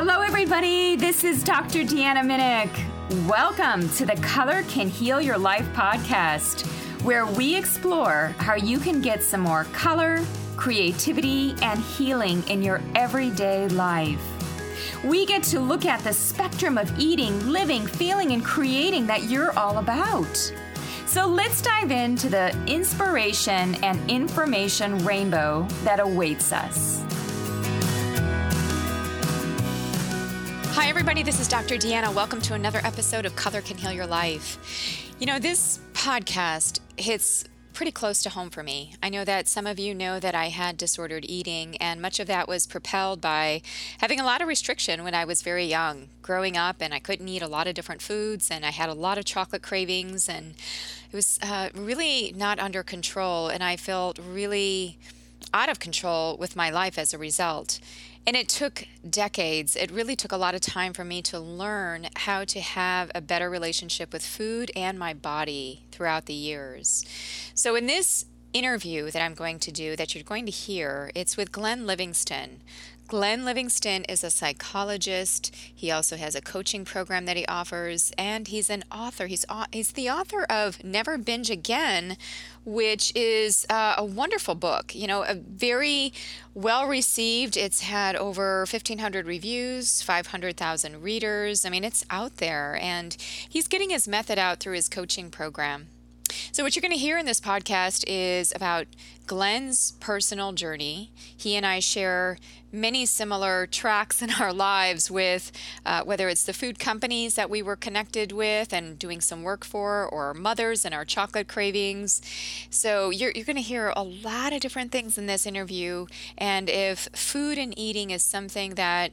Hello, everybody. This is Dr. Deanna Minich. Welcome to the Color Can Heal Your Life podcast, where we explore how you can get some more color, creativity, and healing in your everyday life. We get to look at the spectrum of eating, living, feeling, and creating that you're all about. So let's dive into the inspiration and information rainbow that awaits us. Hi, everybody. This is Dr. Deanna. Welcome to another episode of Color Can Heal Your Life. You know, this podcast hits pretty close to home for me. I know that some of you know that I had disordered eating, and much of that was propelled by having a lot of restriction when I was very young. Growing up, and I couldn't eat a lot of different foods, and I had a lot of chocolate cravings, and it was uh, really not under control, and I felt really out of control with my life as a result. And it took decades. It really took a lot of time for me to learn how to have a better relationship with food and my body throughout the years. So, in this interview that I'm going to do, that you're going to hear, it's with Glenn Livingston. Glenn Livingston is a psychologist. He also has a coaching program that he offers, and he's an author. He's he's the author of Never Binge Again, which is uh, a wonderful book. You know, a very well received. It's had over 1,500 reviews, 500,000 readers. I mean, it's out there, and he's getting his method out through his coaching program. So, what you're going to hear in this podcast is about Glenn's personal journey. He and I share many similar tracks in our lives with uh, whether it's the food companies that we were connected with and doing some work for, or mothers and our chocolate cravings. So, you're, you're going to hear a lot of different things in this interview. And if food and eating is something that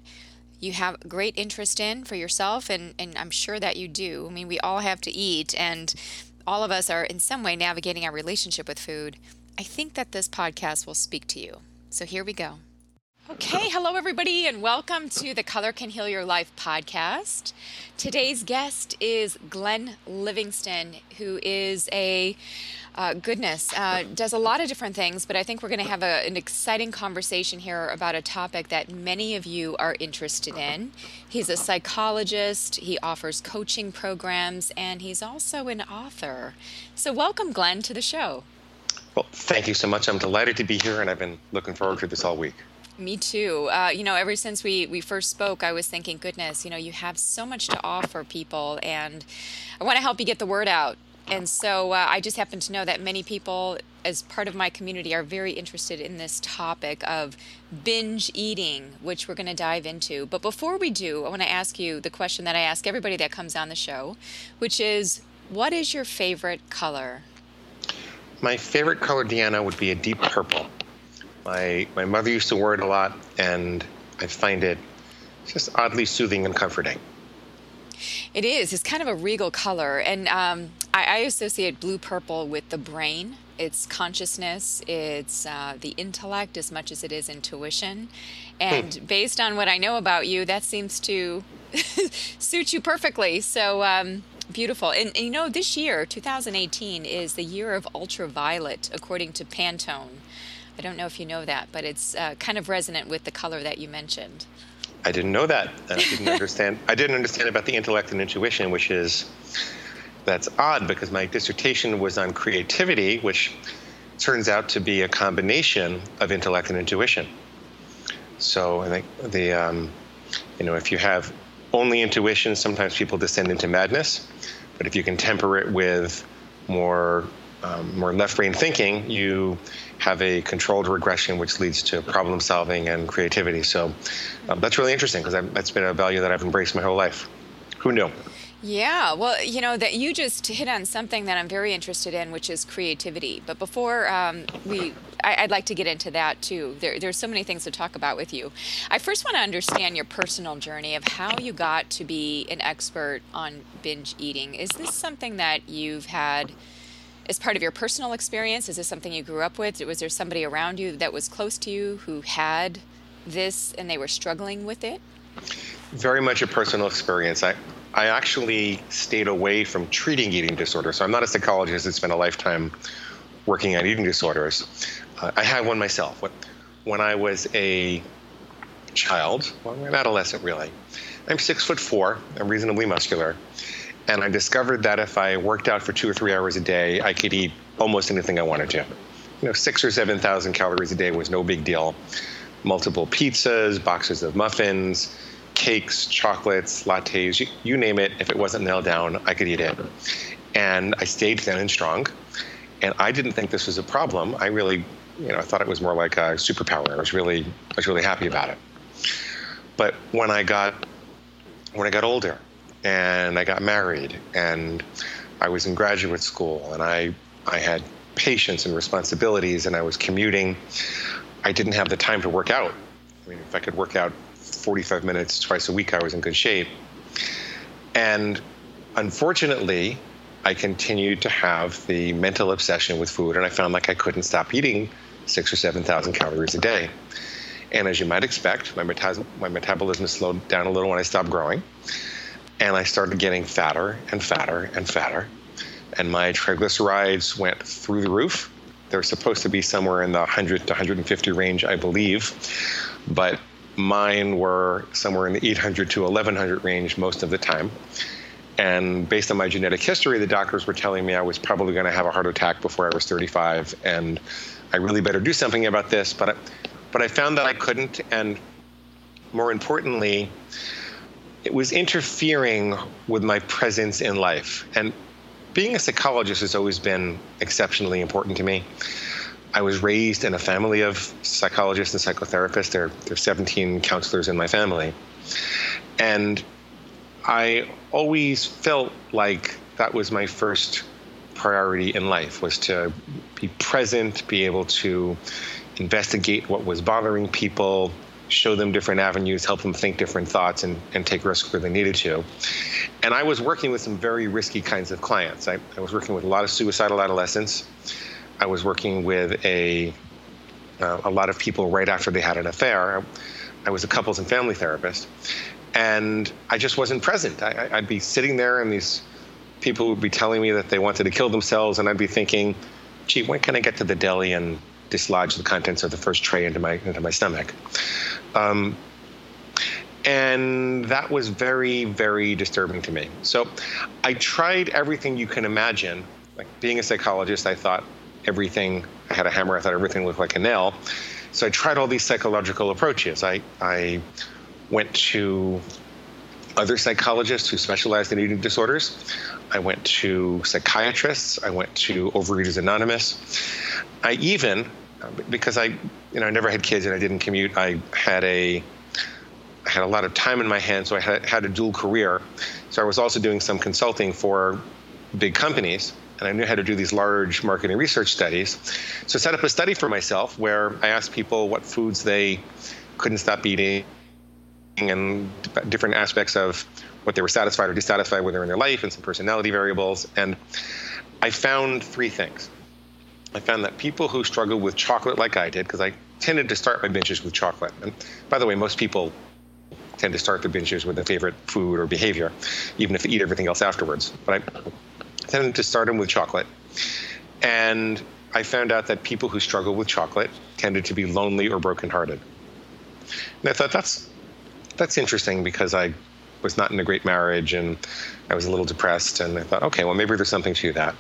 you have great interest in for yourself and, and i'm sure that you do i mean we all have to eat and all of us are in some way navigating our relationship with food, I think that this podcast will speak to you. So here we go. Okay, hello everybody, and welcome to the Color Can Heal Your Life podcast. Today's guest is Glenn Livingston, who is a uh, goodness, uh, does a lot of different things, but I think we're going to have a, an exciting conversation here about a topic that many of you are interested in. He's a psychologist, he offers coaching programs, and he's also an author. So, welcome, Glenn, to the show. Well, thank you so much. I'm delighted to be here, and I've been looking forward to this all week. Me too. Uh, you know, ever since we, we first spoke, I was thinking, goodness, you know, you have so much to offer people, and I want to help you get the word out and so uh, I just happen to know that many people, as part of my community, are very interested in this topic of binge eating, which we're going to dive into. But before we do, I want to ask you the question that I ask everybody that comes on the show, which is what is your favorite color? My favorite color, Deanna, would be a deep purple. My, my mother used to wear it a lot, and I find it just oddly soothing and comforting. It is. It's kind of a regal color. And um, I, I, associate blue purple with the brain. It's consciousness, it's uh, the intellect as much as it is intuition. And hmm. based on what I know about you, that seems to suit you perfectly. So, um, beautiful. And, and, you know, this year, 2018, is the year of ultraviolet, according to Pantone. I don't know if you know that, but it's uh, kind of resonant with the color that you mentioned. I didn't know that. I didn't understand. I didn't understand about the intellect and intuition, which is that's odd because my dissertation was on creativity, which turns out to be a combination of intellect and intuition. So I think the um, you know if you have only intuition, sometimes people descend into madness. But if you can temper it with more um, more left brain thinking, you have a controlled regression, which leads to problem solving and creativity. So um, that's really interesting because that's been a value that I've embraced my whole life. Who knew? Yeah, well, you know that you just hit on something that I'm very interested in, which is creativity. But before um, we, I, would like to get into that too. There, there's so many things to talk about with you. I first want to understand your personal journey of how you got to be an expert on binge eating. Is this something that you've had? as part of your personal experience? Is this something you grew up with? Was there somebody around you that was close to you who had this and they were struggling with it? Very much a personal experience. I, I actually stayed away from treating eating disorders. So I'm not a psychologist that spent a lifetime working on eating disorders. Uh, I had one myself. When I was a child, well, an adolescent really. I'm six foot four, I'm reasonably muscular, and I discovered that if I worked out for two or three hours a day, I could eat almost anything I wanted to. You know, six or 7,000 calories a day was no big deal. Multiple pizzas, boxes of muffins, cakes, chocolates, lattes, you, you name it. If it wasn't nailed down, I could eat it. And I stayed thin and strong. And I didn't think this was a problem. I really, you know, I thought it was more like a superpower. I was really, I was really happy about it. But when I got, when I got older, and I got married, and I was in graduate school, and I, I had patients and responsibilities, and I was commuting. I didn't have the time to work out. I mean, if I could work out 45 minutes twice a week, I was in good shape. And unfortunately, I continued to have the mental obsession with food, and I found like I couldn't stop eating six or 7,000 calories a day. And as you might expect, my, metas- my metabolism slowed down a little when I stopped growing. And I started getting fatter and fatter and fatter. And my triglycerides went through the roof. They're supposed to be somewhere in the 100 to 150 range, I believe. But mine were somewhere in the 800 to 1100 range most of the time. And based on my genetic history, the doctors were telling me I was probably going to have a heart attack before I was 35, and I really better do something about this. But I, but I found that I couldn't, and more importantly, it was interfering with my presence in life. And being a psychologist has always been exceptionally important to me. I was raised in a family of psychologists and psychotherapists. There, there are 17 counselors in my family. And I always felt like that was my first priority in life was to be present, be able to investigate what was bothering people, show them different avenues, help them think different thoughts, and, and take risks where they needed to. And I was working with some very risky kinds of clients. I, I was working with a lot of suicidal adolescents. I was working with a uh, a lot of people right after they had an affair. I, I was a couples and family therapist, and I just wasn't present. I, I'd be sitting there, and these people would be telling me that they wanted to kill themselves, and I'd be thinking, "Gee, when can I get to the deli and dislodge the contents of the first tray into my into my stomach?" Um, and that was very, very disturbing to me. So, I tried everything you can imagine. Like being a psychologist, I thought everything. I had a hammer. I thought everything looked like a nail. So I tried all these psychological approaches. I I went to other psychologists who specialized in eating disorders. I went to psychiatrists. I went to Overeaters Anonymous. I even, because I, you know, I never had kids and I didn't commute. I had a, I had a lot of time in my hands, so I had, had a dual career. So I was also doing some consulting for big companies, and I knew how to do these large marketing research studies. So I set up a study for myself where I asked people what foods they couldn't stop eating and different aspects of what they were satisfied or dissatisfied with in their life and some personality variables. And I found three things. I found that people who struggled with chocolate like I did, because I tended to start my binges with chocolate. And by the way, most people tend to start their binges with a favorite food or behavior, even if they eat everything else afterwards. But I tended to start them with chocolate. And I found out that people who struggle with chocolate tended to be lonely or brokenhearted. And I thought that's that's interesting because I was not in a great marriage and I was a little depressed. And I thought, okay, well, maybe there's something to that.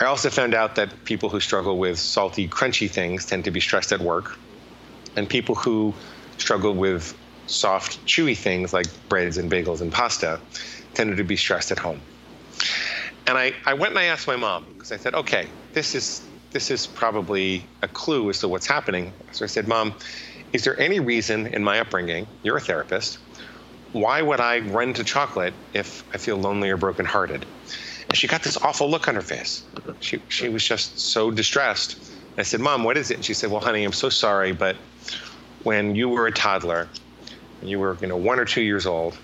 I also found out that people who struggle with salty, crunchy things tend to be stressed at work. And people who struggle with soft, chewy things like breads and bagels and pasta tended to be stressed at home. And I, I went and I asked my mom because I said, okay, this is this is probably a clue as to what's happening. So I said, Mom, is there any reason in my upbringing, you're a therapist, why would I run to chocolate if I feel lonely or brokenhearted? And she got this awful look on her face. She, she was just so distressed. I said, Mom, what is it? And she said, Well, honey, I'm so sorry, but when you were a toddler, you were, you know, one or two years old,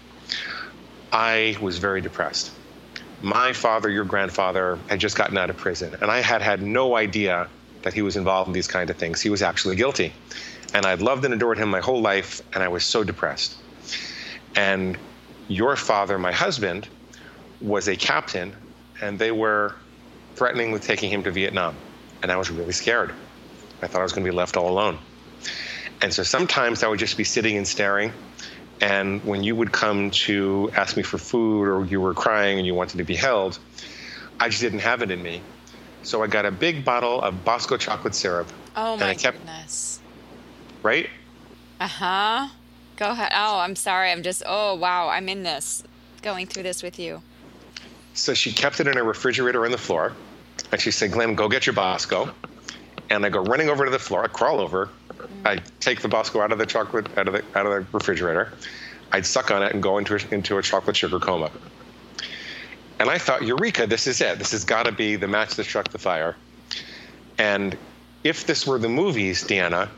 I was very depressed. My father, your grandfather, had just gotten out of prison, and I had had no idea that he was involved in these kind of things. He was actually guilty. And I'd loved and adored him my whole life, and I was so depressed. And your father, my husband, was a captain, and they were threatening with taking him to Vietnam. And I was really scared. I thought I was going to be left all alone. And so sometimes I would just be sitting and staring. And when you would come to ask me for food or you were crying and you wanted to be held, I just didn't have it in me. So I got a big bottle of Bosco chocolate syrup. Oh and my I kept, goodness. Right? Uh huh. Go ahead. Oh, I'm sorry. I'm just. Oh wow. I'm in this, going through this with you. So she kept it in a refrigerator on the floor. And she said, Glenn, go get your Bosco. And I go running over to the floor. I crawl over. I take the Bosco out of the chocolate out of the out of the refrigerator. I'd suck on it and go into a, into a chocolate sugar coma. And I thought, Eureka, this is it. This has got to be the match that struck the fire. And if this were the movies, Deanna,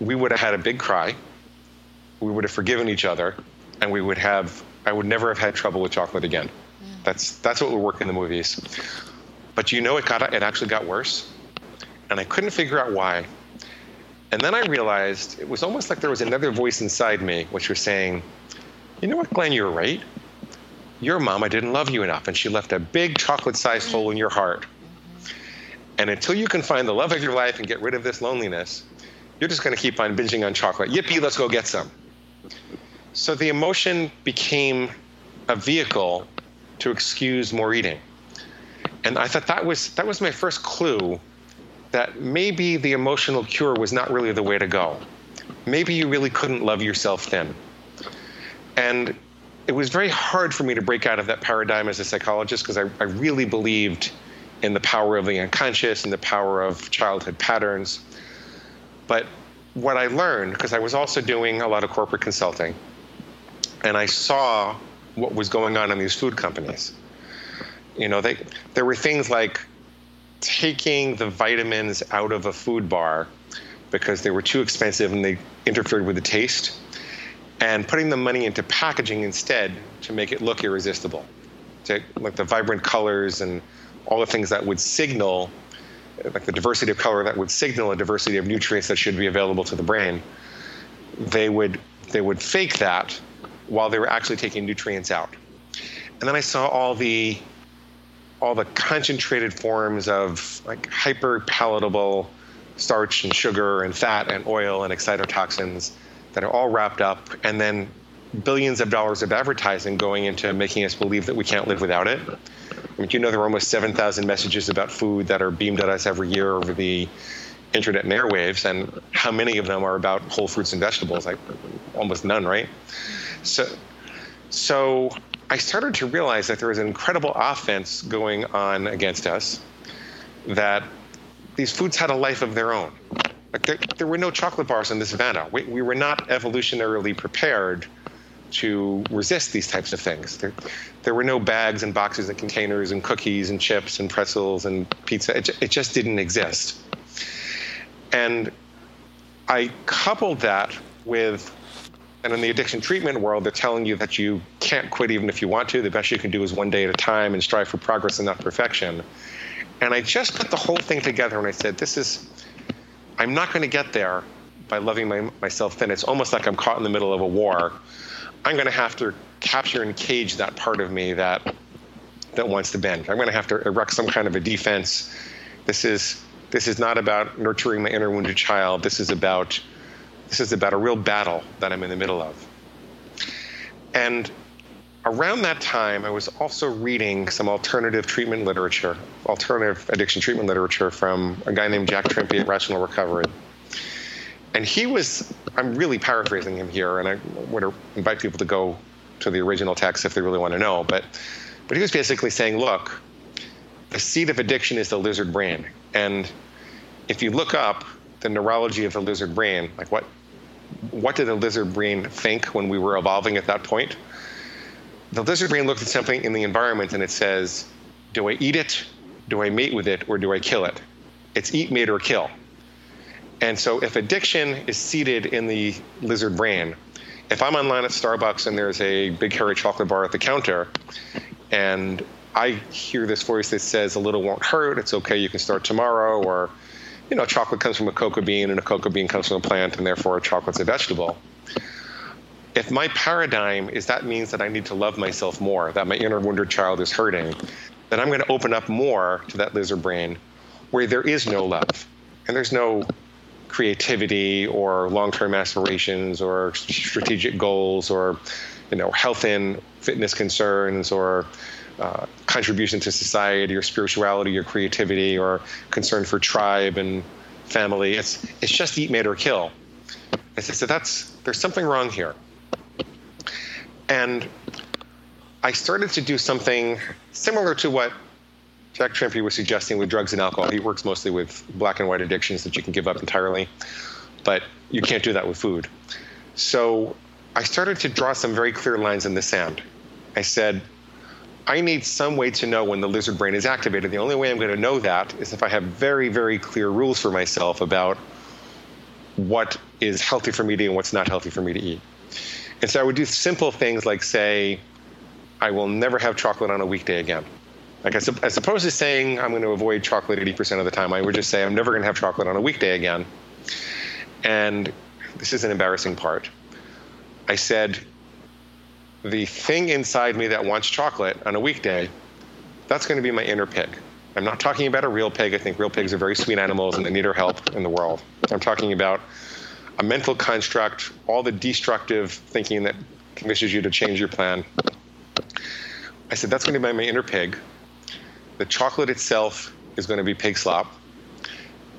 we would have had a big cry. We would have forgiven each other, and we would have. I would never have had trouble with chocolate again. Mm. That's that's what would work in the movies. But you know, it got it actually got worse, and I couldn't figure out why. And then I realized it was almost like there was another voice inside me which was saying, "You know what, Glenn? You're right. Your mama didn't love you enough, and she left a big chocolate-sized mm-hmm. hole in your heart. And until you can find the love of your life and get rid of this loneliness, you're just going to keep on binging on chocolate. Yippee! Let's go get some." So the emotion became a vehicle to excuse more eating. And I thought that was that was my first clue that maybe the emotional cure was not really the way to go. Maybe you really couldn't love yourself then. And it was very hard for me to break out of that paradigm as a psychologist because I, I really believed in the power of the unconscious and the power of childhood patterns. But what I learned, because I was also doing a lot of corporate consulting, and I saw what was going on in these food companies. You know, they, there were things like taking the vitamins out of a food bar because they were too expensive and they interfered with the taste, and putting the money into packaging instead to make it look irresistible. To, like the vibrant colors and all the things that would signal, like the diversity of color that would signal a diversity of nutrients that should be available to the brain. They would they would fake that while they were actually taking nutrients out. And then I saw all the all the concentrated forms of like hyper palatable starch and sugar and fat and oil and excitotoxins that are all wrapped up and then billions of dollars of advertising going into making us believe that we can't live without it. I mean, you know there are almost 7,000 messages about food that are beamed at us every year over the internet and airwaves, and how many of them are about whole fruits and vegetables? Like almost none, right? So, so I started to realize that there was an incredible offense going on against us. That these foods had a life of their own. Like there, there were no chocolate bars in the savannah. We, we were not evolutionarily prepared to resist these types of things. There, there were no bags and boxes and containers and cookies and chips and pretzels and pizza. It, it just didn't exist. And I coupled that with, and in the addiction treatment world, they're telling you that you can't quit even if you want to. The best you can do is one day at a time and strive for progress and not perfection. And I just put the whole thing together and I said, this is, I'm not going to get there by loving my, myself thin. It's almost like I'm caught in the middle of a war. I'm going to have to capture and cage that part of me that that wants to bend. I'm going to have to erect some kind of a defense. This is this is not about nurturing my inner wounded child. This is about this is about a real battle that I'm in the middle of. And around that time, I was also reading some alternative treatment literature, alternative addiction treatment literature from a guy named Jack Trimpey at Rational Recovery. And he was, I'm really paraphrasing him here, and I would invite people to go to the original text if they really want to know. But, but he was basically saying, look, the seat of addiction is the lizard brain. And if you look up the neurology of the lizard brain, like what, what did the lizard brain think when we were evolving at that point? The lizard brain looks at something in the environment and it says, do I eat it, do I mate with it, or do I kill it? It's eat, mate, or kill. And so if addiction is seated in the lizard brain, if I'm online at Starbucks and there's a big hairy chocolate bar at the counter, and I hear this voice that says a little won't hurt, it's okay, you can start tomorrow, or you know, chocolate comes from a cocoa bean and a cocoa bean comes from a plant, and therefore chocolate's a vegetable. If my paradigm is that means that I need to love myself more, that my inner wounded child is hurting, then I'm going to open up more to that lizard brain where there is no love and there's no creativity or long-term aspirations or strategic goals or you know health and fitness concerns or uh, contribution to society or spirituality or creativity or concern for tribe and family. It's it's just eat, mate, or kill. I said, so that's there's something wrong here. And I started to do something similar to what Jack Trimpey was suggesting with drugs and alcohol. He works mostly with black and white addictions that you can give up entirely, but you can't do that with food. So I started to draw some very clear lines in the sand. I said, I need some way to know when the lizard brain is activated. The only way I'm going to know that is if I have very, very clear rules for myself about what is healthy for me to eat and what's not healthy for me to eat. And so I would do simple things like say, I will never have chocolate on a weekday again. Like as, as opposed to saying I'm going to avoid chocolate 80% of the time, I would just say I'm never going to have chocolate on a weekday again. And this is an embarrassing part. I said, the thing inside me that wants chocolate on a weekday, that's going to be my inner pig. I'm not talking about a real pig. I think real pigs are very sweet animals and they need our help in the world. I'm talking about a mental construct, all the destructive thinking that convinces you to change your plan. I said, that's going to be my inner pig. The chocolate itself is going to be pig slop.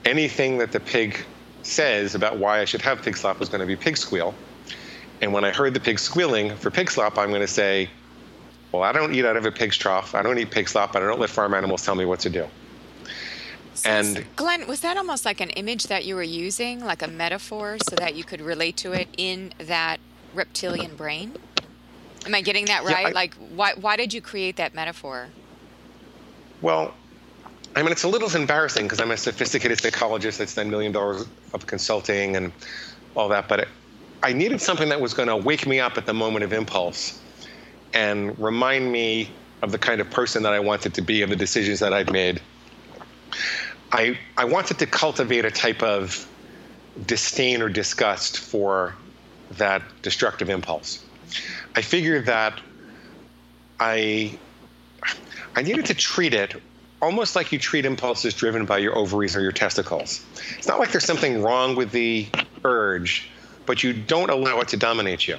Anything that the pig says about why I should have pig slop is going to be pig squeal. And when I heard the pig squealing for pig slop, I'm going to say, well, I don't eat out of a pig's trough. I don't eat pig slop. I don't let farm animals tell me what to do. So and Glenn, was that almost like an image that you were using, like a metaphor, so that you could relate to it in that reptilian brain? Am I getting that right? Yeah, I, like, why why did you create that metaphor? Well, I mean, it's a little embarrassing because I'm a sophisticated psychologist that's done million dollars of consulting and all that, but it, I needed something that was going to wake me up at the moment of impulse and remind me of the kind of person that I wanted to be, of the decisions that I'd made. I, I wanted to cultivate a type of disdain or disgust for that destructive impulse. I figured that I, I needed to treat it almost like you treat impulses driven by your ovaries or your testicles. It's not like there's something wrong with the urge but you don't allow it to dominate you.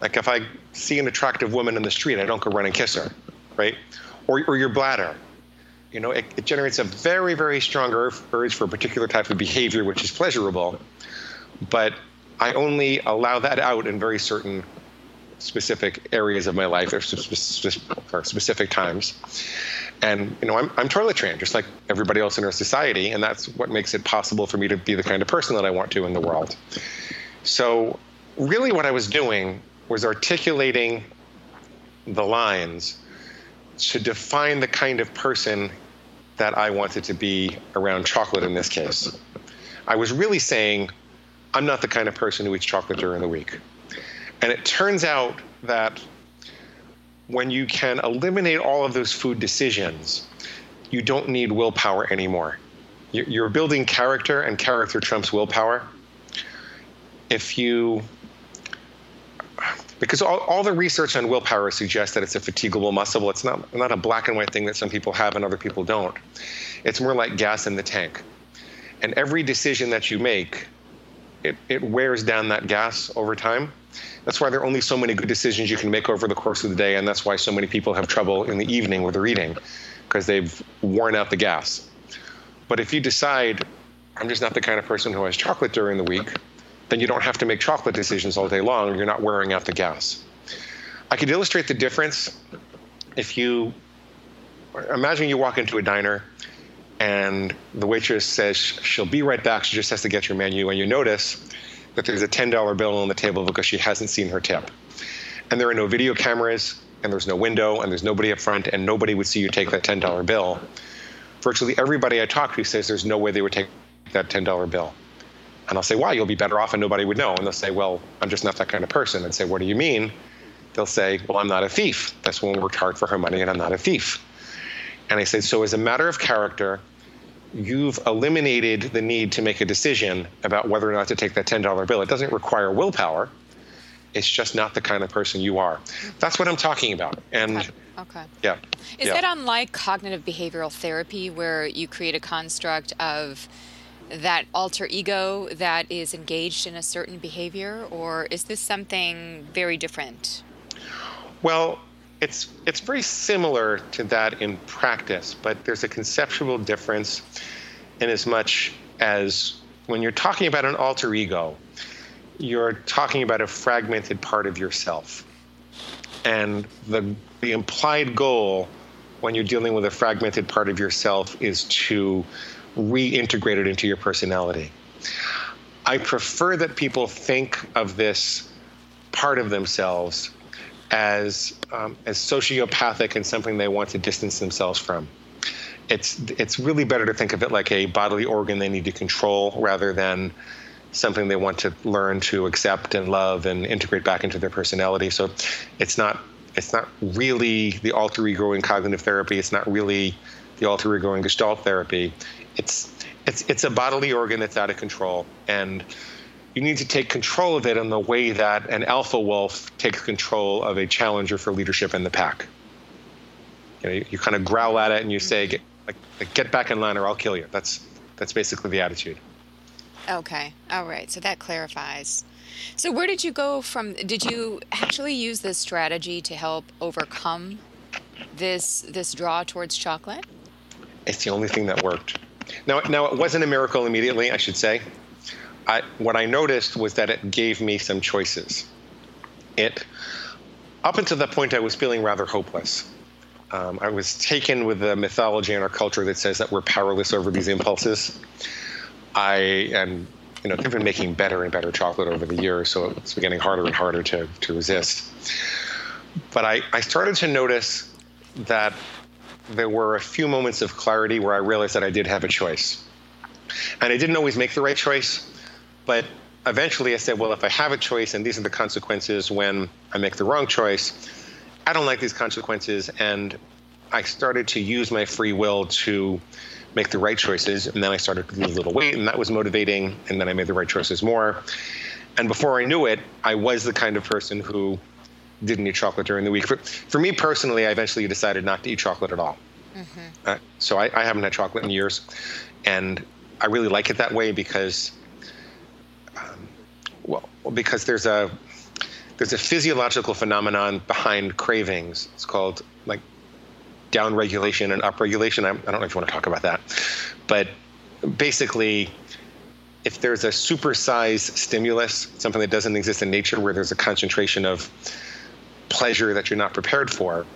Like if I see an attractive woman in the street, I don't go run and kiss her, right? Or, or your bladder. You know, it, it generates a very, very strong urge for a particular type of behavior, which is pleasurable. But I only allow that out in very certain specific areas of my life or specific times. And you know, I'm, I'm toilet trained, just like everybody else in our society, and that's what makes it possible for me to be the kind of person that I want to in the world. So, really, what I was doing was articulating the lines to define the kind of person that I wanted to be around chocolate in this case. I was really saying, I'm not the kind of person who eats chocolate during the week. And it turns out that when you can eliminate all of those food decisions, you don't need willpower anymore. You're building character, and character trumps willpower if you because all, all the research on willpower suggests that it's a fatigable muscle. It's not, not a black and white thing that some people have and other people don't. It's more like gas in the tank. And every decision that you make, it, it wears down that gas over time. That's why there are only so many good decisions you can make over the course of the day, and that's why so many people have trouble in the evening with their eating, because they've worn out the gas. But if you decide, I'm just not the kind of person who has chocolate during the week, then you don't have to make chocolate decisions all day long. You're not wearing out the gas. I could illustrate the difference if you imagine you walk into a diner and the waitress says she'll be right back. She just has to get your menu, and you notice that there's a $10 bill on the table because she hasn't seen her tip. And there are no video cameras, and there's no window, and there's nobody up front, and nobody would see you take that $10 bill. Virtually everybody I talk to says there's no way they would take that $10 bill. And I'll say, why? You'll be better off and nobody would know. And they'll say, well, I'm just not that kind of person. And say, what do you mean? They'll say, well, I'm not a thief. This woman worked hard for her money and I'm not a thief. And I say, so as a matter of character, you've eliminated the need to make a decision about whether or not to take that $10 bill. It doesn't require willpower. It's just not the kind of person you are. That's what I'm talking about. And okay. okay. Yeah. Is yeah. that unlike cognitive behavioral therapy where you create a construct of that alter ego that is engaged in a certain behavior, or is this something very different? Well, it's it's very similar to that in practice, but there's a conceptual difference in as much as when you're talking about an alter ego, you're talking about a fragmented part of yourself. And the the implied goal when you're dealing with a fragmented part of yourself is to reintegrate it into your personality. I prefer that people think of this part of themselves as um, as sociopathic and something they want to distance themselves from. It's it's really better to think of it like a bodily organ they need to control rather than something they want to learn to accept and love and integrate back into their personality. So it's not it's not really the alter ego in cognitive therapy. It's not really the alter ego in Gestalt therapy. It's it's it's a bodily organ that's out of control and you need to take control of it in the way that an alpha wolf takes control of a challenger for leadership in the pack. You, know, you, you kind of growl at it and you say, get, like, "Get back in line, or I'll kill you." That's that's basically the attitude. Okay, all right. So that clarifies. So where did you go from? Did you actually use this strategy to help overcome this this draw towards chocolate? It's the only thing that worked. Now, now it wasn't a miracle immediately, I should say. I, what I noticed was that it gave me some choices. It, up until that point, I was feeling rather hopeless. Um, I was taken with the mythology in our culture that says that we're powerless over these impulses. I am, you know they've been making better and better chocolate over the years, so it's been getting harder and harder to to resist. But I, I started to notice that there were a few moments of clarity where I realized that I did have a choice. And I didn't always make the right choice, but eventually I said, well, if I have a choice and these are the consequences when I make the wrong choice, I don't like these consequences. And I started to use my free will to make the right choices. And then I started to lose a little weight, and that was motivating. And then I made the right choices more. And before I knew it, I was the kind of person who didn't eat chocolate during the week. For, for me personally, I eventually decided not to eat chocolate at all. Mm-hmm. Uh, so I, I haven't had chocolate in years. And I really like it that way because well, because there's a there's a physiological phenomenon behind cravings. It's called like down regulation and up regulation. I, I don't know if you want to talk about that, but basically, if there's a supersized stimulus, something that doesn't exist in nature, where there's a concentration of pleasure that you're not prepared for,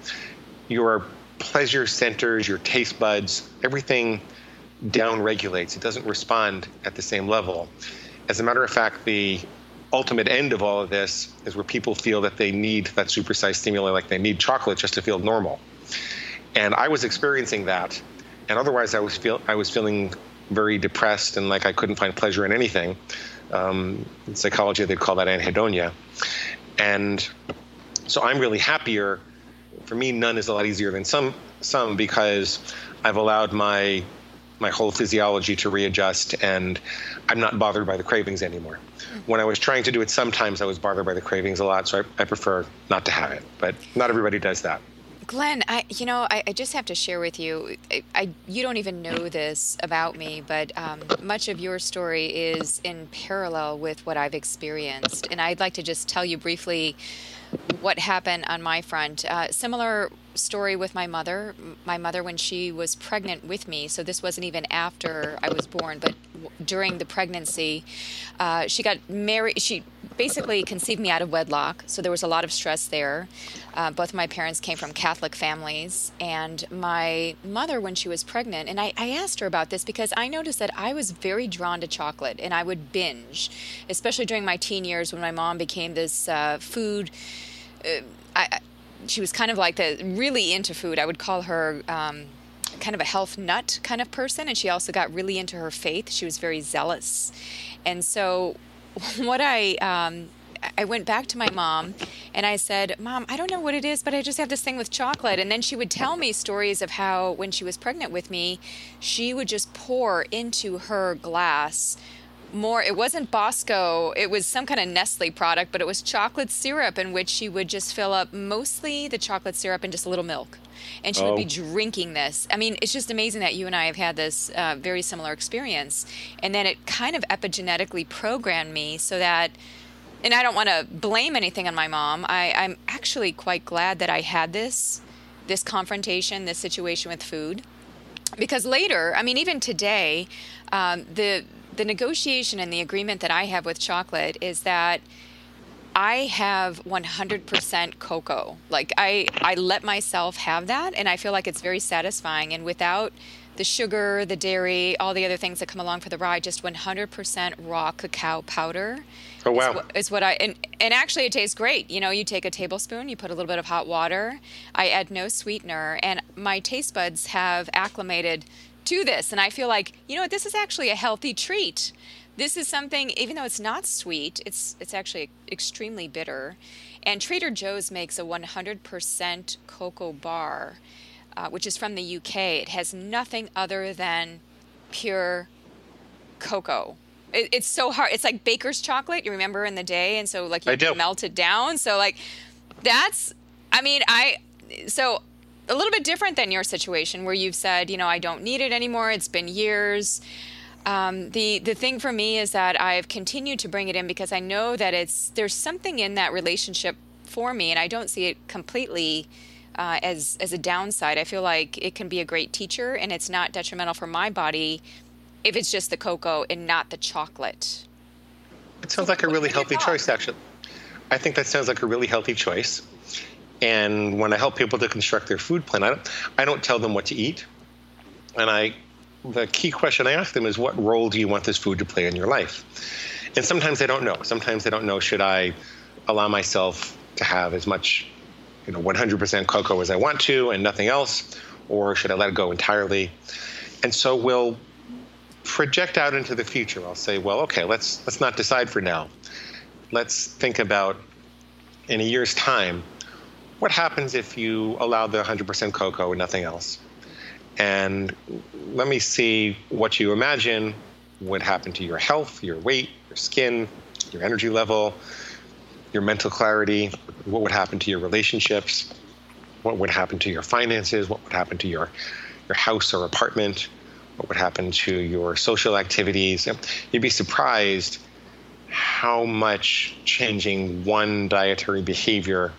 your pleasure centers, your taste buds, everything down regulates. It doesn't respond at the same level. As a matter of fact, the ultimate end of all of this is where people feel that they need that supersized stimuli, like they need chocolate just to feel normal. And I was experiencing that, and otherwise I was feel I was feeling very depressed and like I couldn't find pleasure in anything. Um, in psychology, they call that anhedonia. And so I'm really happier. For me, none is a lot easier than some some because I've allowed my my whole physiology to readjust and I'm not bothered by the cravings anymore. When I was trying to do it, sometimes I was bothered by the cravings a lot, so I, I prefer not to have it. But not everybody does that. Glenn, I you know I, I, just have to share with you. I, I, you don't even know this about me, but um, much of your story is in parallel with what I've experienced, and I'd like to just tell you briefly what happened on my front. Uh, similar story with my mother. My mother, when she was pregnant with me, so this wasn't even after I was born, but during the pregnancy, uh, she got married. She basically conceived me out of wedlock, so there was a lot of stress there. Uh, both my parents came from Catholic families, and my mother, when she was pregnant, and I, I asked her about this because I noticed that I was very drawn to chocolate, and I would binge, especially during my teen years when my mom became this uh, food. Uh, I, she was kind of like the really into food. I would call her. Um, kind of a health nut kind of person, and she also got really into her faith. She was very zealous, and so what I um, I went back to my mom and I said, Mom, I don't know what it is, but I just have this thing with chocolate. And then she would tell me stories of how when she was pregnant with me, she would just pour into her glass more it wasn't bosco it was some kind of nestle product but it was chocolate syrup in which she would just fill up mostly the chocolate syrup and just a little milk and she oh. would be oh. drinking this i mean it's just amazing that you and i have had this uh, very similar experience and then it kind of epigenetically programmed me so that and i don't want to blame anything on my mom I, i'm actually quite glad that i had this this confrontation this situation with food because later i mean even today um, the the negotiation and the agreement that I have with chocolate is that I have 100% cocoa. Like I I let myself have that and I feel like it's very satisfying and without the sugar, the dairy, all the other things that come along for the ride, just 100% raw cacao powder. Oh wow! Is what, is what I and and actually it tastes great. You know, you take a tablespoon, you put a little bit of hot water. I add no sweetener, and my taste buds have acclimated to this. And I feel like, you know what, this is actually a healthy treat. This is something, even though it's not sweet, it's, it's actually extremely bitter. And Trader Joe's makes a 100% cocoa bar, uh, which is from the UK. It has nothing other than pure cocoa. It, it's so hard. It's like baker's chocolate. You remember in the day, and so like you melt it down. So like that's. I mean, I so a little bit different than your situation where you've said, you know, I don't need it anymore. It's been years. Um, the the thing for me is that I've continued to bring it in because I know that it's there's something in that relationship for me, and I don't see it completely uh, as as a downside. I feel like it can be a great teacher, and it's not detrimental for my body if it's just the cocoa and not the chocolate. It sounds like a really healthy choice, actually. I think that sounds like a really healthy choice. And when I help people to construct their food plan, I don't, I don't tell them what to eat. And I, the key question I ask them is, what role do you want this food to play in your life? And sometimes they don't know. Sometimes they don't know, should I allow myself to have as much, you know, 100% cocoa as I want to and nothing else? Or should I let it go entirely? And so we'll project out into the future. I'll say, well, okay, let's let's not decide for now. Let's think about in a year's time, what happens if you allow the 100% cocoa and nothing else? And let me see what you imagine would happen to your health, your weight, your skin, your energy level, your mental clarity, what would happen to your relationships, what would happen to your finances, what would happen to your, your house or apartment, what would happen to your social activities. You'd be surprised how much changing one dietary behavior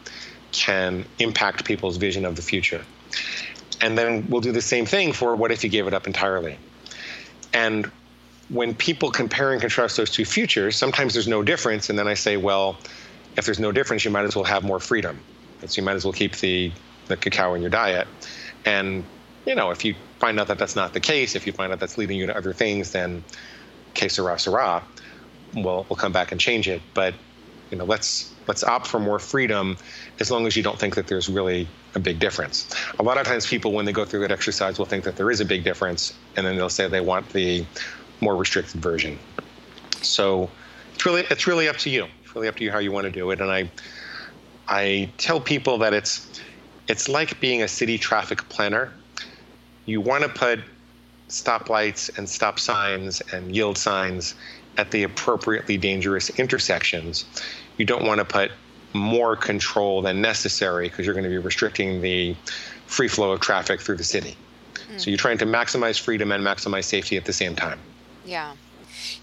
can impact people's vision of the future. And then we'll do the same thing for what if you gave it up entirely? And when people compare and contrast those two futures, sometimes there's no difference. And then I say, well, if there's no difference, you might as well have more freedom. So you might as well keep the, the cacao in your diet. And, you know, if you find out that that's not the case, if you find out that's leading you to other things, then que sera, sera. We'll, we'll come back and change it. But, you know, let's let's opt for more freedom as long as you don't think that there's really a big difference. A lot of times people when they go through that exercise will think that there is a big difference and then they'll say they want the more restricted version. So it's really it's really up to you. It's really up to you how you want to do it and I I tell people that it's it's like being a city traffic planner. You want to put stoplights and stop signs and yield signs at the appropriately dangerous intersections you don't want to put more control than necessary because you're going to be restricting the free flow of traffic through the city. Mm. So you're trying to maximize freedom and maximize safety at the same time. Yeah.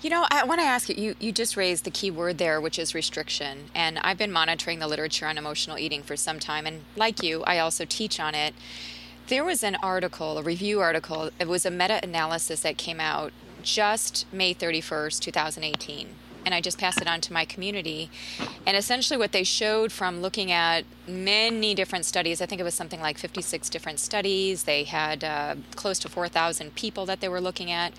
You know, I want to ask you, you, you just raised the key word there, which is restriction. And I've been monitoring the literature on emotional eating for some time. And like you, I also teach on it. There was an article, a review article, it was a meta analysis that came out just May 31st, 2018 and I just pass it on to my community. And essentially, what they showed from looking at many different studies, I think it was something like 56 different studies, they had uh, close to 4,000 people that they were looking at.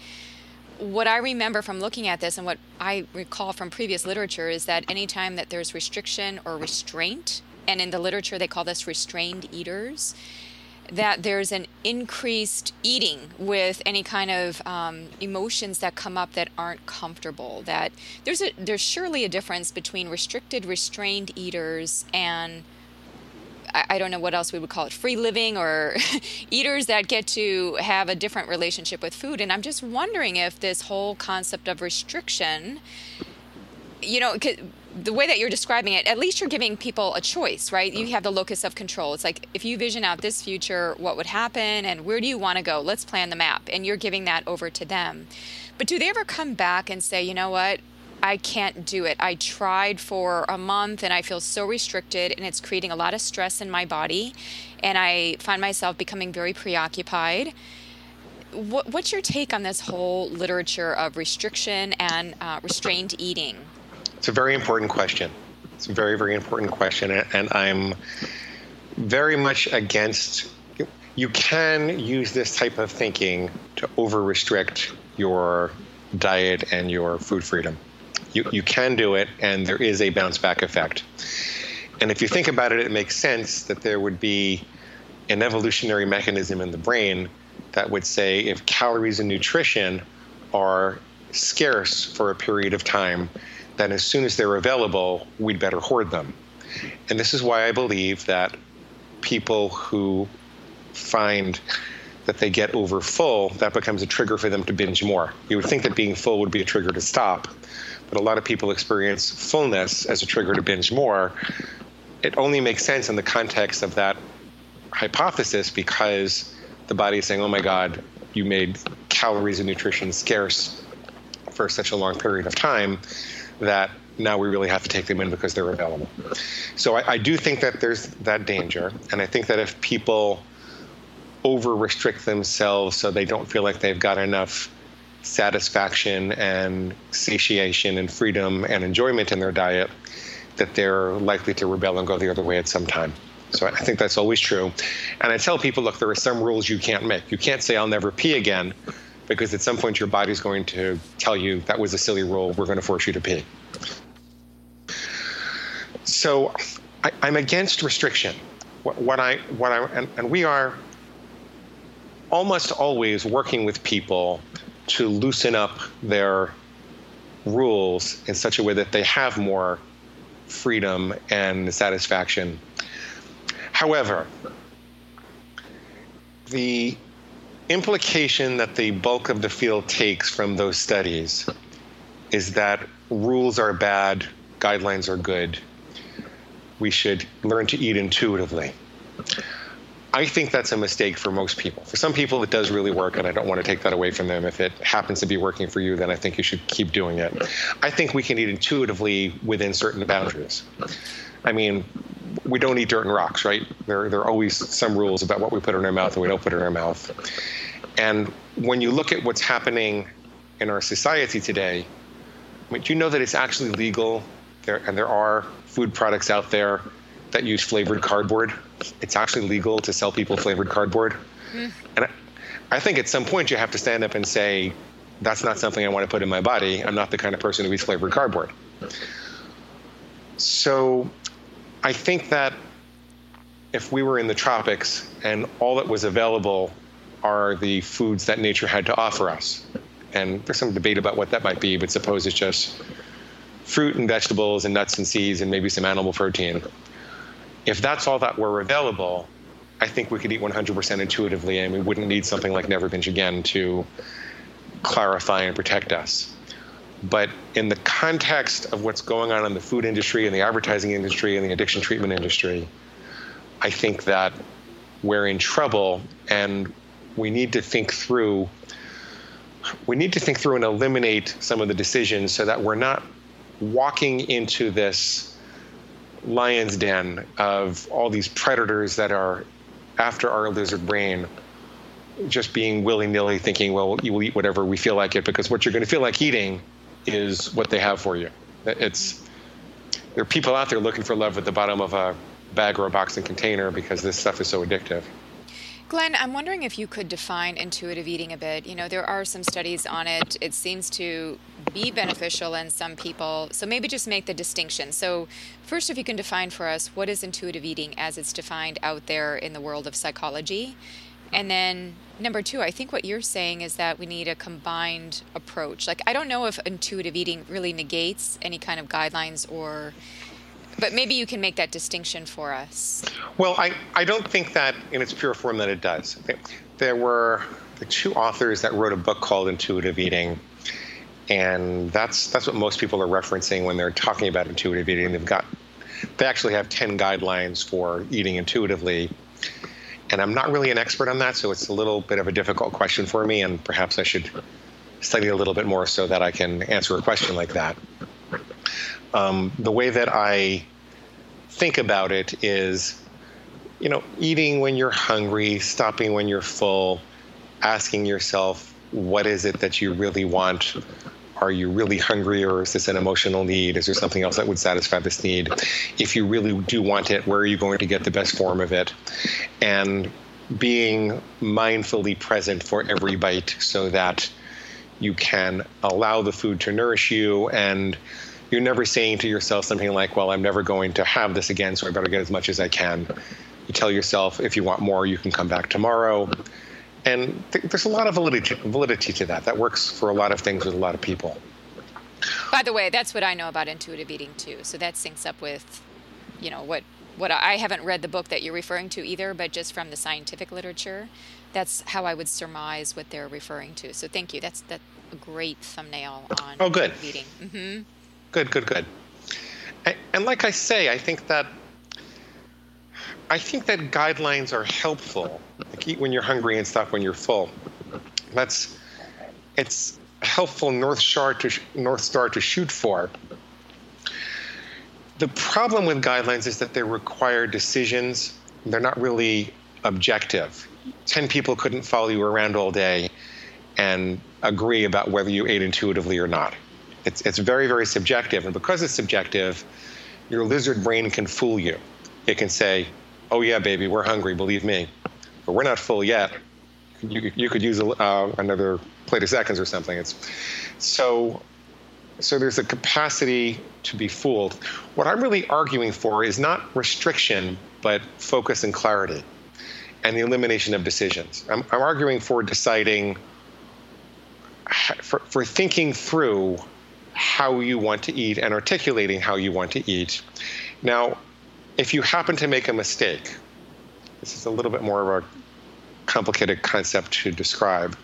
What I remember from looking at this and what I recall from previous literature is that anytime that there's restriction or restraint, and in the literature they call this restrained eaters, that there's an increased eating with any kind of um, emotions that come up that aren't comfortable. That there's a there's surely a difference between restricted, restrained eaters and I don't know what else we would call it, free living or eaters that get to have a different relationship with food. And I'm just wondering if this whole concept of restriction, you know, the way that you're describing it, at least you're giving people a choice, right? You have the locus of control. It's like if you vision out this future, what would happen and where do you want to go? Let's plan the map. And you're giving that over to them. But do they ever come back and say, you know what? I can't do it. I tried for a month and I feel so restricted and it's creating a lot of stress in my body. And I find myself becoming very preoccupied. What, what's your take on this whole literature of restriction and uh, restrained eating? It's a very important question. It's a very, very important question. And I'm very much against. You can use this type of thinking to over restrict your diet and your food freedom. You, you can do it, and there is a bounce back effect. And if you think about it, it makes sense that there would be an evolutionary mechanism in the brain that would say if calories and nutrition are scarce for a period of time, then as soon as they're available, we'd better hoard them. And this is why I believe that people who find that they get over full, that becomes a trigger for them to binge more. You would think that being full would be a trigger to stop, but a lot of people experience fullness as a trigger to binge more. It only makes sense in the context of that hypothesis because the body is saying, oh my God, you made calories and nutrition scarce for such a long period of time that now we really have to take them in because they're available. So I, I do think that there's that danger. And I think that if people over restrict themselves so they don't feel like they've got enough satisfaction and satiation and freedom and enjoyment in their diet, that they're likely to rebel and go the other way at some time. So I think that's always true. And I tell people, look, there are some rules you can't make. You can't say, I'll never pee again, because at some point your body's going to tell you that was a silly rule. We're going to force you to pee. So I, am against restriction. What, what, I, what I, and, and we are almost always working with people to loosen up their rules in such a way that they have more freedom and satisfaction. However, the implication that the bulk of the field takes from those studies is that rules are bad, guidelines are good. We should learn to eat intuitively. I think that's a mistake for most people. For some people, it does really work, and I don't want to take that away from them. If it happens to be working for you, then I think you should keep doing it. I think we can eat intuitively within certain boundaries. I mean, we don't eat dirt and rocks, right? There, there are always some rules about what we put in our mouth and we don't put in our mouth. And when you look at what's happening in our society today, I mean, do you know that it's actually legal? There, and there are food products out there that use flavored cardboard. It's actually legal to sell people flavored cardboard. Mm. And I, I think at some point you have to stand up and say, that's not something I want to put in my body. I'm not the kind of person who eats flavored cardboard. So I think that if we were in the tropics and all that was available are the foods that nature had to offer us, and there's some debate about what that might be, but suppose it's just fruit and vegetables and nuts and seeds and maybe some animal protein if that's all that were available, I think we could eat 100% intuitively and we wouldn't need something like Never Binge Again to clarify and protect us. But in the context of what's going on in the food industry and the advertising industry and the addiction treatment industry, I think that we're in trouble and we need to think through we need to think through and eliminate some of the decisions so that we're not walking into this lion's den of all these predators that are after our lizard brain just being willy-nilly thinking well you will eat whatever we feel like it because what you're going to feel like eating is what they have for you it's there are people out there looking for love at the bottom of a bag or a box and container because this stuff is so addictive Glenn, I'm wondering if you could define intuitive eating a bit. You know, there are some studies on it. It seems to be beneficial in some people. So maybe just make the distinction. So, first, if you can define for us what is intuitive eating as it's defined out there in the world of psychology. And then, number two, I think what you're saying is that we need a combined approach. Like, I don't know if intuitive eating really negates any kind of guidelines or But maybe you can make that distinction for us. Well, I, I don't think that in its pure form that it does. There were the two authors that wrote a book called Intuitive Eating, and that's that's what most people are referencing when they're talking about intuitive eating. They've got they actually have 10 guidelines for eating intuitively. And I'm not really an expert on that, so it's a little bit of a difficult question for me, and perhaps I should study a little bit more so that I can answer a question like that. Um, the way that I think about it is, you know, eating when you're hungry, stopping when you're full, asking yourself, what is it that you really want? Are you really hungry, or is this an emotional need? Is there something else that would satisfy this need? If you really do want it, where are you going to get the best form of it? And being mindfully present for every bite so that you can allow the food to nourish you and you're never saying to yourself something like, well, I'm never going to have this again, so I better get as much as I can. You tell yourself, if you want more, you can come back tomorrow. And th- there's a lot of validity, validity to that. That works for a lot of things with a lot of people. By the way, that's what I know about intuitive eating too. So that syncs up with, you know, what what I haven't read the book that you're referring to either, but just from the scientific literature, that's how I would surmise what they're referring to. So thank you. That's that a great thumbnail on oh, good. eating. Mm-hmm. Good, good, good. And, and like I say, I think that I think that guidelines are helpful. Like eat when you're hungry and stop when you're full. That's it's helpful north star to north star to shoot for. The problem with guidelines is that they require decisions. They're not really objective. Ten people couldn't follow you around all day and agree about whether you ate intuitively or not. It's it's very very subjective, and because it's subjective, your lizard brain can fool you. It can say, oh yeah, baby, we're hungry, believe me, but we're not full yet. You, you could use a, uh, another plate of seconds or something. It's so so there's a capacity to be fooled. What I'm really arguing for is not restriction, but focus and clarity, and the elimination of decisions. I'm, I'm arguing for deciding, for, for thinking through how you want to eat and articulating how you want to eat. Now, if you happen to make a mistake, this is a little bit more of a complicated concept to describe.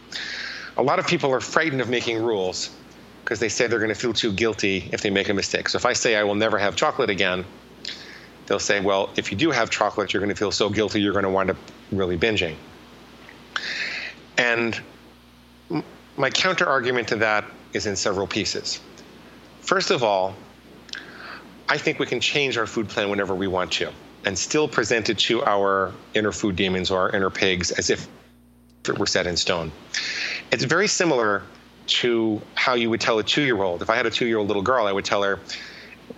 A lot of people are frightened of making rules because they say they're going to feel too guilty if they make a mistake. So if I say I will never have chocolate again, they'll say, well, if you do have chocolate, you're going to feel so guilty you're going to wind up really binging. And my counter argument to that is in several pieces. First of all, I think we can change our food plan whenever we want to and still present it to our inner food demons or our inner pigs as if it were set in stone. It's very similar to how you would tell a two year old. If I had a two year old little girl, I would tell her,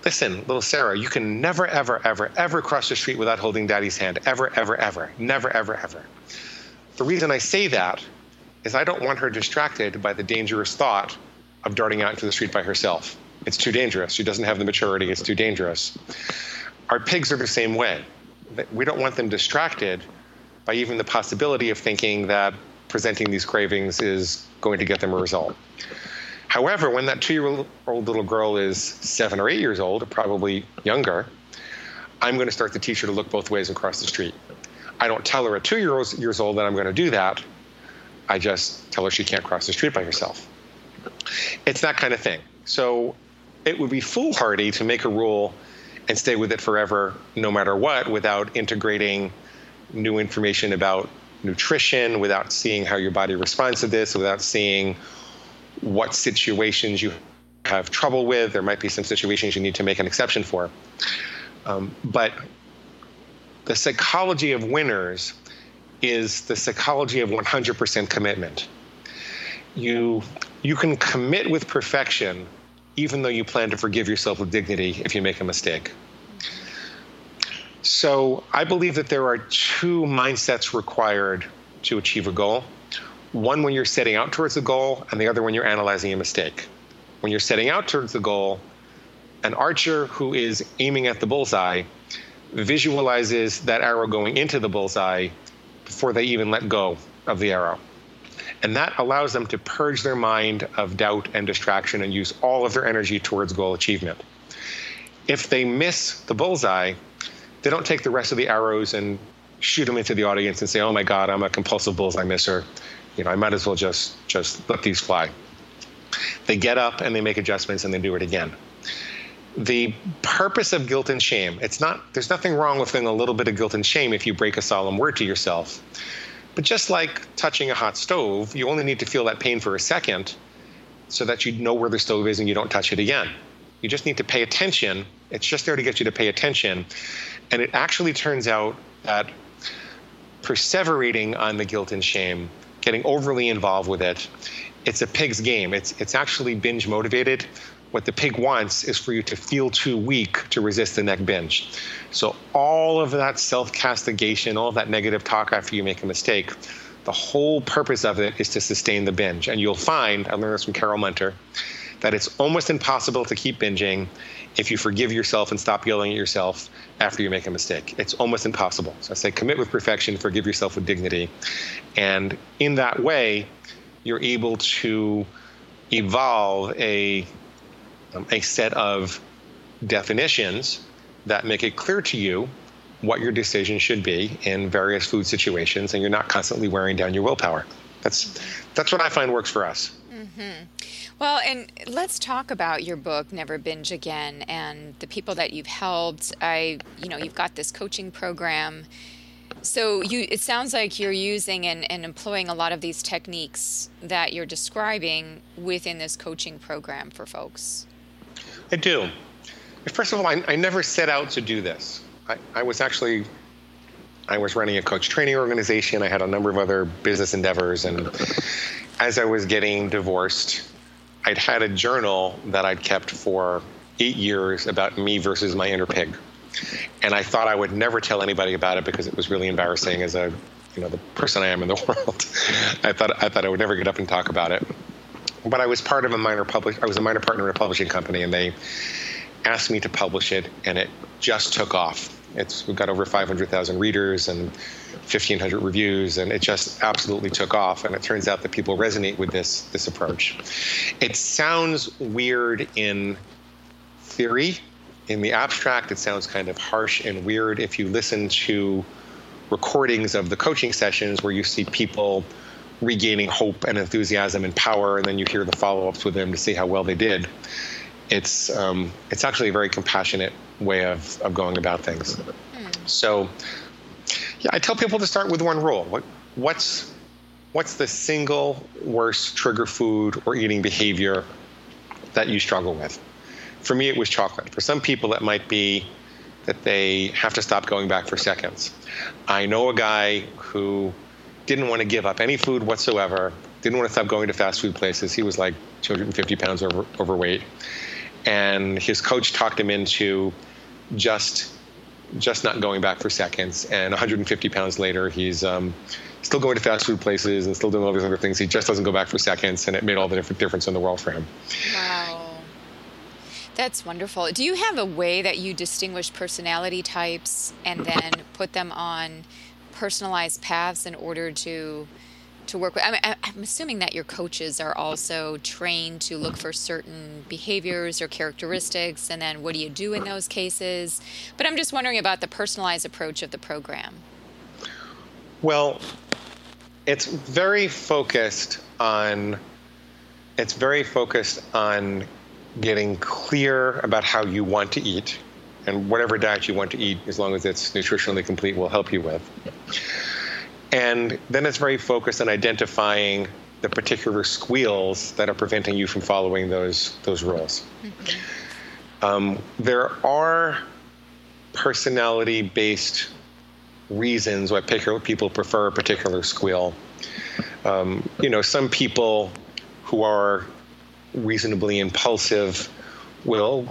listen, little Sarah, you can never, ever, ever, ever cross the street without holding daddy's hand. Ever, ever, ever. Never, ever, ever. The reason I say that is I don't want her distracted by the dangerous thought of darting out into the street by herself. It's too dangerous. She doesn't have the maturity. It's too dangerous. Our pigs are the same way. We don't want them distracted by even the possibility of thinking that presenting these cravings is going to get them a result. However, when that two year old little girl is seven or eight years old, or probably younger, I'm going to start to teach her to look both ways and cross the street. I don't tell her at two years old that I'm going to do that. I just tell her she can't cross the street by herself. It's that kind of thing. So it would be foolhardy to make a rule and stay with it forever, no matter what, without integrating new information about nutrition, without seeing how your body responds to this, without seeing what situations you have trouble with. There might be some situations you need to make an exception for. Um, but the psychology of winners is the psychology of 100% commitment. You, you can commit with perfection even though you plan to forgive yourself with dignity if you make a mistake. So I believe that there are two mindsets required to achieve a goal one when you're setting out towards a goal, and the other when you're analyzing a mistake. When you're setting out towards the goal, an archer who is aiming at the bullseye visualizes that arrow going into the bullseye before they even let go of the arrow. And that allows them to purge their mind of doubt and distraction and use all of their energy towards goal achievement. if they miss the bullseye, they don't take the rest of the arrows and shoot them into the audience and say, "Oh my God, I'm a compulsive bullseye misser." You know, I might as well just just let these fly. They get up and they make adjustments and they do it again. The purpose of guilt and shame, it's not there's nothing wrong with feeling a little bit of guilt and shame if you break a solemn word to yourself. But just like touching a hot stove, you only need to feel that pain for a second so that you know where the stove is and you don't touch it again. You just need to pay attention. It's just there to get you to pay attention. And it actually turns out that perseverating on the guilt and shame, getting overly involved with it, it's a pig's game. It's, it's actually binge motivated. What the pig wants is for you to feel too weak to resist the next binge. So, all of that self castigation, all of that negative talk after you make a mistake, the whole purpose of it is to sustain the binge. And you'll find, I learned this from Carol Munter, that it's almost impossible to keep binging if you forgive yourself and stop yelling at yourself after you make a mistake. It's almost impossible. So I say commit with perfection, forgive yourself with dignity. And in that way, you're able to evolve a, um, a set of definitions that make it clear to you what your decision should be in various food situations, and you're not constantly wearing down your willpower. That's that's what I find works for us. Mm-hmm. Well, and let's talk about your book, Never Binge Again, and the people that you've helped. I, you know, you've got this coaching program. So you, it sounds like you're using and, and employing a lot of these techniques that you're describing within this coaching program for folks. I do. First of all, I, I never set out to do this. I, I was actually I was running a coach training organization. I had a number of other business endeavors. And as I was getting divorced, I'd had a journal that I'd kept for eight years about me versus my inner pig. And I thought I would never tell anybody about it because it was really embarrassing as a, you know, the person I am in the world. I thought I thought I would never get up and talk about it. But I was part of a minor publish. I was a minor partner in a publishing company, and they asked me to publish it, and it just took off. It's we've got over 500,000 readers and 1,500 reviews, and it just absolutely took off. And it turns out that people resonate with this this approach. It sounds weird in theory. In the abstract, it sounds kind of harsh and weird. If you listen to recordings of the coaching sessions where you see people regaining hope and enthusiasm and power, and then you hear the follow-ups with them to see how well they did. It's um, it's actually a very compassionate way of, of going about things. Hmm. So yeah, I tell people to start with one rule. What, what's what's the single worst trigger food or eating behavior that you struggle with? For me, it was chocolate. For some people, it might be that they have to stop going back for seconds. I know a guy who didn't want to give up any food whatsoever, didn't want to stop going to fast food places. He was like 250 pounds over, overweight. And his coach talked him into just just not going back for seconds. And 150 pounds later, he's um, still going to fast food places and still doing all these other things. He just doesn't go back for seconds, and it made all the difference in the world for him. Wow. That's wonderful. Do you have a way that you distinguish personality types and then put them on personalized paths in order to to work with? I'm, I'm assuming that your coaches are also trained to look for certain behaviors or characteristics, and then what do you do in those cases? But I'm just wondering about the personalized approach of the program. Well, it's very focused on it's very focused on getting clear about how you want to eat and whatever diet you want to eat as long as it's nutritionally complete will help you with and then it's very focused on identifying the particular squeals that are preventing you from following those those rules. Mm-hmm. Um, there are personality-based reasons why people prefer a particular squeal. Um, you know, some people who are reasonably impulsive will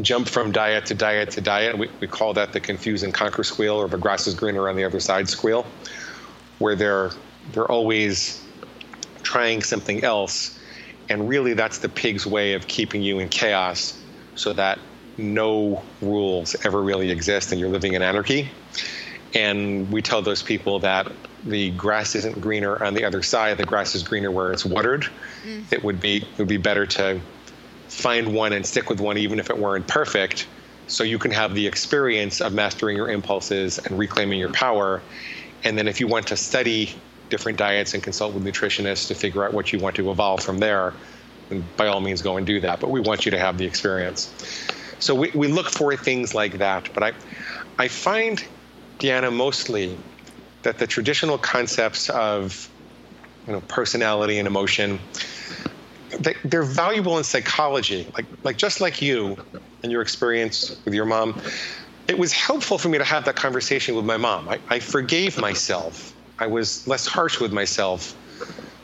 jump from diet to diet to diet. We, we call that the confuse and conquer squeal or the grass is greener on the other side squeal where they're they're always trying something else and really that's the pig's way of keeping you in chaos so that no rules ever really exist and you're living in anarchy and we tell those people that the grass isn't greener on the other side the grass is greener where it's watered mm. it would be it would be better to find one and stick with one even if it weren't perfect so you can have the experience of mastering your impulses and reclaiming your power. And then if you want to study different diets and consult with nutritionists to figure out what you want to evolve from there, by all means go and do that. But we want you to have the experience. So we, we look for things like that. But I, I find, Deanna, mostly that the traditional concepts of you know, personality and emotion, they, they're valuable in psychology. Like, like just like you and your experience with your mom, it was helpful for me to have that conversation with my mom. I, I forgave myself. I was less harsh with myself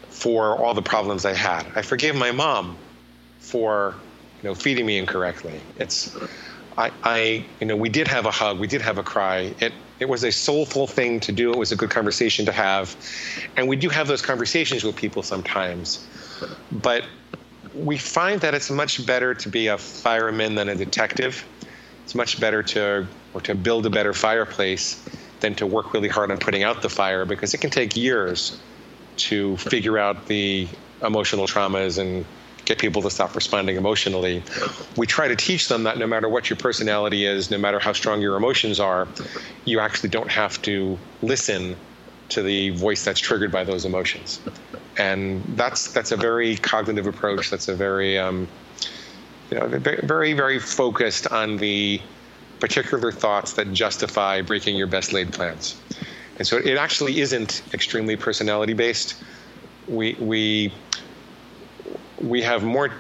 for all the problems I had. I forgave my mom for you know feeding me incorrectly. It's I, I you know we did have a hug, we did have a cry. It it was a soulful thing to do. It was a good conversation to have, and we do have those conversations with people sometimes. But we find that it's much better to be a fireman than a detective. It's much better to or to build a better fireplace than to work really hard on putting out the fire because it can take years to figure out the emotional traumas and get people to stop responding emotionally. We try to teach them that no matter what your personality is, no matter how strong your emotions are, you actually don't have to listen to the voice that's triggered by those emotions. And that's that's a very cognitive approach. That's a very um, you know very very focused on the particular thoughts that justify breaking your best laid plans. And so it actually isn't extremely personality based. We we we have more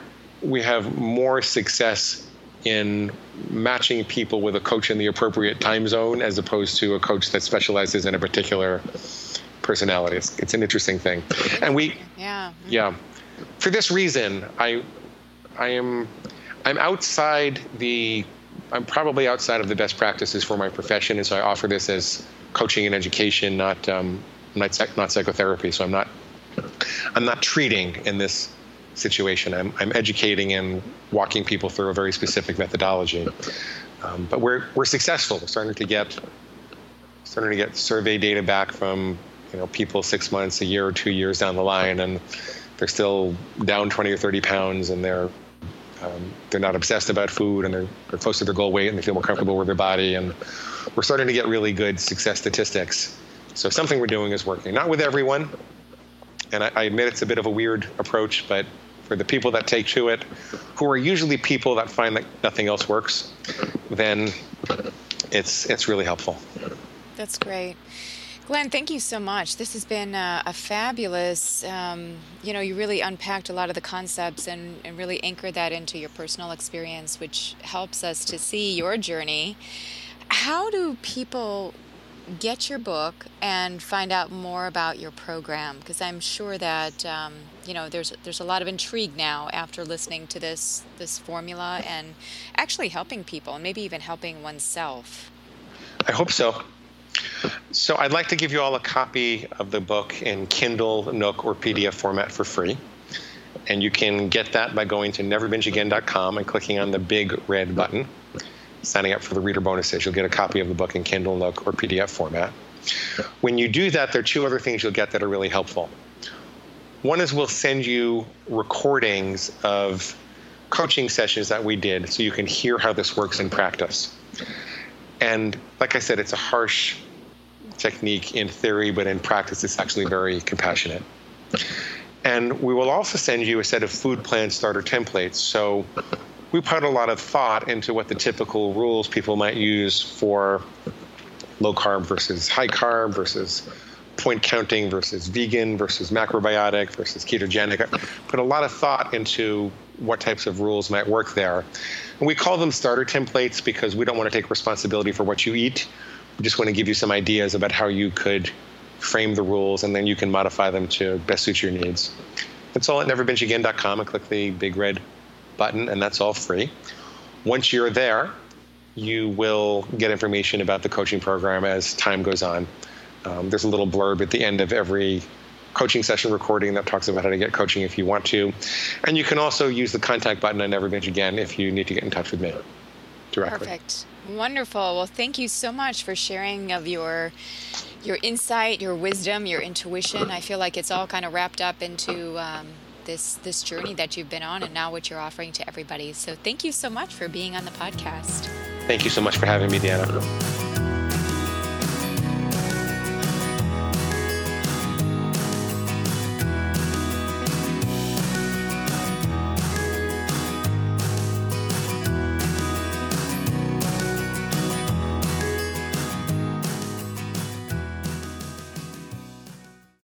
we have more success in matching people with a coach in the appropriate time zone as opposed to a coach that specializes in a particular personality. It's, it's an interesting thing. And we yeah. Yeah. For this reason, I I am I'm outside the I'm probably outside of the best practices for my profession, and so I offer this as coaching and education, not um, not, not psychotherapy. So I'm not I'm not treating in this situation. I'm, I'm educating and walking people through a very specific methodology. Um, but we're we're successful. We're starting to get starting to get survey data back from you know people six months, a year, or two years down the line, and they're still down 20 or 30 pounds, and they're um, they're not obsessed about food, and they're, they're close to their goal weight, and they feel more comfortable with their body, and we're starting to get really good success statistics. So something we're doing is working. Not with everyone, and I, I admit it's a bit of a weird approach, but the people that take to it, who are usually people that find that nothing else works, then it's it's really helpful. That's great. Glenn, thank you so much. This has been uh, a fabulous, um, you know, you really unpacked a lot of the concepts and, and really anchored that into your personal experience, which helps us to see your journey. How do people get your book and find out more about your program because I'm sure that um, you know there's there's a lot of intrigue now after listening to this this formula and actually helping people and maybe even helping oneself. I hope so. So I'd like to give you all a copy of the book in Kindle, Nook, or PDF format for free. And you can get that by going to neverbingeagain.com and clicking on the big red button signing up for the reader bonuses, you'll get a copy of the book in Kindle, Nook, or PDF format. When you do that, there are two other things you'll get that are really helpful. One is we'll send you recordings of coaching sessions that we did so you can hear how this works in practice. And like I said, it's a harsh technique in theory, but in practice, it's actually very compassionate. And we will also send you a set of food plan starter templates. So we put a lot of thought into what the typical rules people might use for low carb versus high carb versus point counting versus vegan versus macrobiotic versus ketogenic. Put a lot of thought into what types of rules might work there. And we call them starter templates because we don't want to take responsibility for what you eat. We just want to give you some ideas about how you could frame the rules and then you can modify them to best suit your needs. That's all at neverbingeagain.com and click the big red button, and that's all free. Once you're there, you will get information about the coaching program as time goes on. Um, there's a little blurb at the end of every coaching session recording that talks about how to get coaching if you want to. And you can also use the contact button on Never Binge Again if you need to get in touch with me directly. Perfect. Wonderful. Well, thank you so much for sharing of your your insight, your wisdom, your intuition. I feel like it's all kind of wrapped up into um, this this journey that you've been on and now what you're offering to everybody. So thank you so much for being on the podcast. Thank you so much for having me, Deanna.